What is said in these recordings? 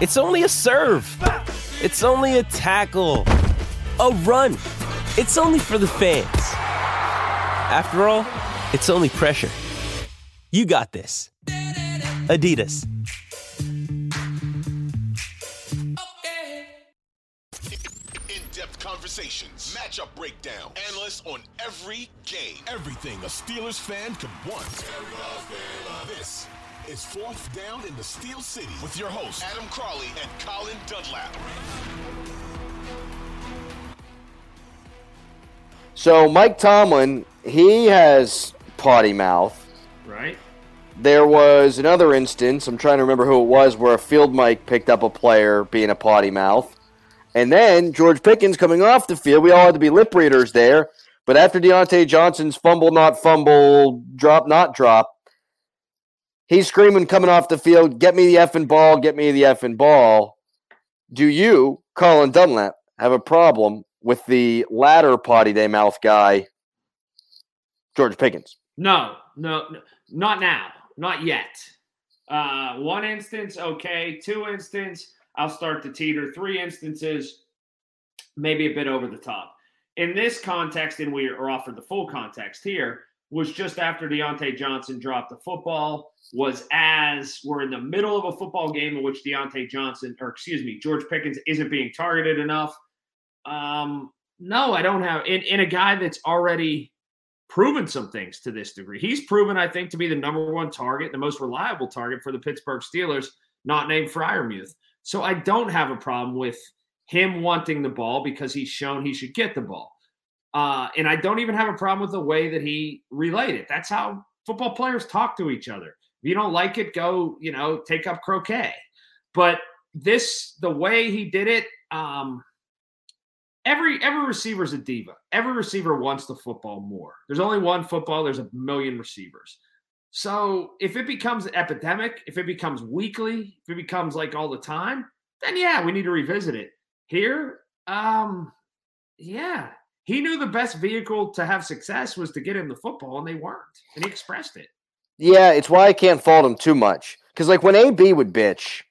It's only a serve. It's only a tackle. A run. It's only for the fans. After all, it's only pressure. You got this. Adidas. In-depth conversations, matchup breakdown, analysts on every game, everything a Steelers fan could want. This is Fourth Down in the Steel City with your hosts Adam Crowley and Colin Dunlap. So Mike Tomlin, he has potty mouth. Right. There was another instance, I'm trying to remember who it was, where a field mic picked up a player being a potty mouth. And then George Pickens coming off the field, we all had to be lip readers there. But after Diontae Johnson's fumble, not fumble, drop, not drop, he's screaming coming off the field, get me the effing ball, get me the effing ball. Do you, Colin Dunlap, have a problem with the latter potty day mouth guy, George Pickens? No, no, no, not now, not yet. Uh, one instance, okay. Two instance, I'll start to teeter. Three instances, maybe a bit over the top. In this context, and we are offered the full context here, was just after Diontae Johnson dropped the football, was as we're in the middle of a football game in which Diontae Johnson, or excuse me, George Pickens isn't being targeted enough. Um, no, I don't have in, in a guy that's already proven some things to this degree. He's proven, I think, to be the number one target, the most reliable target for the Pittsburgh Steelers, not named Freiermuth. So I don't have a problem with him wanting the ball because he's shown he should get the ball. Uh, and I don't even have a problem with the way that he relayed it. That's how football players talk to each other. If you don't like it, go, you know, take up croquet. But this, the way he did it, um, every every receiver's a diva. Every receiver wants the football more. There's only one football, there's a million receivers. So if it becomes an epidemic, if it becomes weekly, if it becomes like all the time, then yeah, we need to revisit it. Here, um, yeah, he knew the best vehicle to have success was to get him the football, and they weren't, and he expressed it. Yeah, it's why I can't fault him too much. Because like when AB would bitch,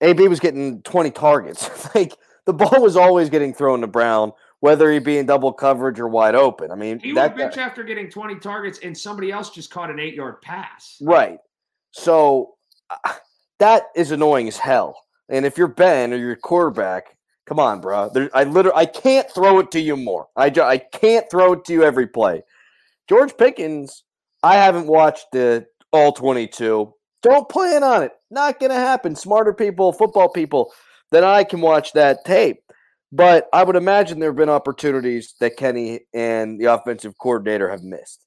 AB was getting 20 targets. like the ball was always getting thrown to Brown, whether he be in double coverage or wide open. I mean, He that would bitch after getting 20 targets, and somebody else just caught an eight yard pass. right. So uh, that is annoying as hell. And if you're Ben or you're quarterback, come on, bro. There, I literally I can't throw it to you more. I I can't throw it to you every play. George Pickens, I haven't watched the all 22. Don't plan on it. Not going to happen. Smarter people, football people, than I can watch that tape. But I would imagine there have been opportunities that Kenny and the offensive coordinator have missed.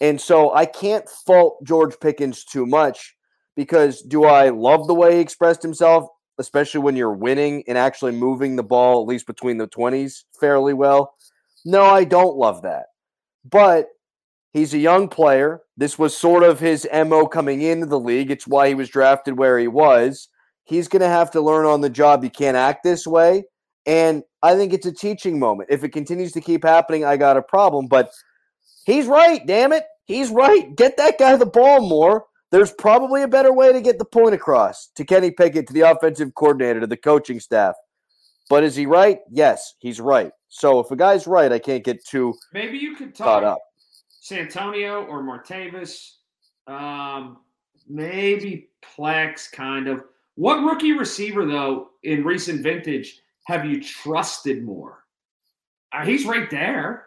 And so I can't fault George Pickens too much because do I love the way he expressed himself, especially when you're winning and actually moving the ball at least between the 20s fairly well? No, I don't love that. But he's a young player. This was sort of his MO coming into the league. It's why he was drafted where he was. He's going to have to learn on the job. He can't act this way. And I think it's a teaching moment. If it continues to keep happening, I got a problem. But he's right, damn it. he's right. Get that guy the ball more. There's probably a better way to get the point across to Kenny Pickett, to the offensive coordinator, to the coaching staff. But is he right? Yes, he's right. So if a guy's right, I can't get too Maybe you could caught talk up. Santonio or Martavis. Um, maybe Plax, kind of. What rookie receiver, though, in recent vintage, have you trusted more? Uh, he's right there.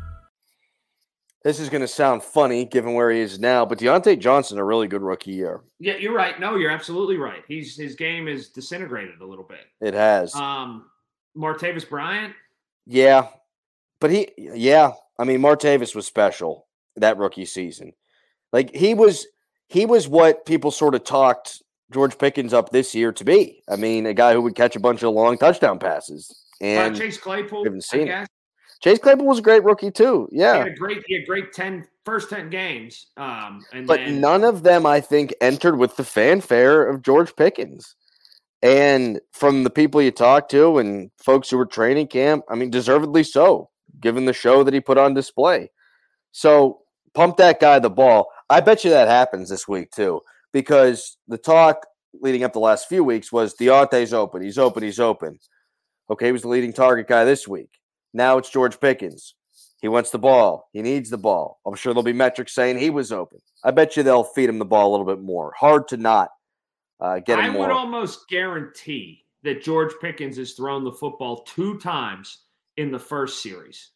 This is going to sound funny given where he is now, but Diontae Johnson a really good rookie year. Yeah, you're right. No, you're absolutely right. He's his game is disintegrated a little bit. It has. Um, Martavis Bryant. Yeah, but he, yeah, I mean, Martavis was special that rookie season. Like he was, he was what people sort of talked George Pickens up this year to be. I mean, a guy who would catch a bunch of long touchdown passes. Uh, And Chase Claypool. haven't I seen it. Chase Claypool was a great rookie too. Yeah, he had a great, he had great 10, first 10 games. Um, and but then, none of them, I think, entered with the fanfare of George Pickens. And from the people you talk to and folks who were training camp, I mean, deservedly so, given the show that he put on display. So pump that guy the ball. I bet you that happens this week too, because the talk leading up the last few weeks was Diontae's open. He's open. He's open. Okay, he was the leading target guy this week. Now it's George Pickens. He wants the ball. He needs the ball. I'm sure there'll be metrics saying he was open. I bet you they'll feed him the ball a little bit more. Hard to not uh, get him I more. would almost guarantee that George Pickens has thrown the football two times in the first series.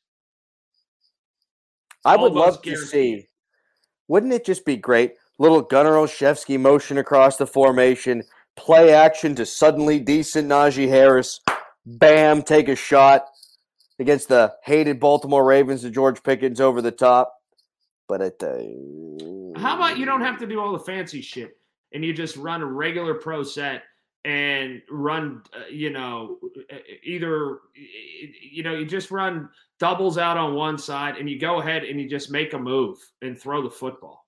I would almost love to see. Wouldn't it just be great? Little Gunnar Olszewski motion across the formation, play action to suddenly decent Najee Harris. Bam, take a shot against the hated Baltimore Ravens to George Pickens over the top. But. Uh, How about you don't have to do all the fancy shit and you just run a regular pro set and run, uh, you know, either, you know, you just run doubles out on one side and you go ahead and you just make a move and throw the football.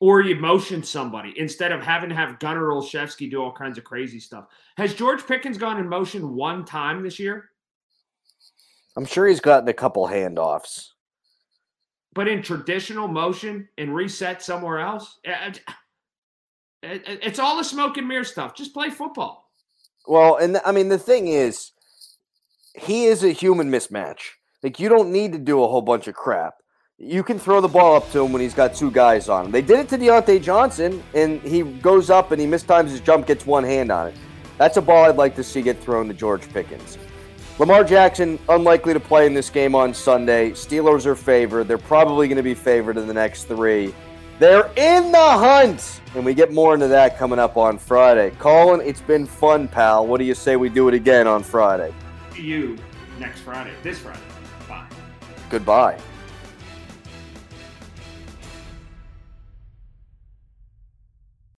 Or you motion somebody instead of having to have Gunnar Olszewski do all kinds of crazy stuff. Has George Pickens gone in motion one time this year? I'm sure he's gotten a couple handoffs. but in traditional motion and reset somewhere else. it- it- It's all the smoke and mirror stuff. Just play football. Well, and I mean the thing is, he is a human mismatch. Like you don't need to do a whole bunch of crap. You can throw the ball up to him when he's got two guys on him. They did it to Diontae Johnson, and he goes up and he mistimes his jump, gets one hand on it. That's a ball I'd like to see get thrown to George Pickens. Lamar Jackson unlikely to play in this game on Sunday. Steelers are favored. They're probably going to be favored in the next three. They're in the hunt, and we get more into that coming up on Friday. Colin, it's been fun, pal. What do you say we do it again on Friday? See you next Friday. This Friday. Bye. Goodbye.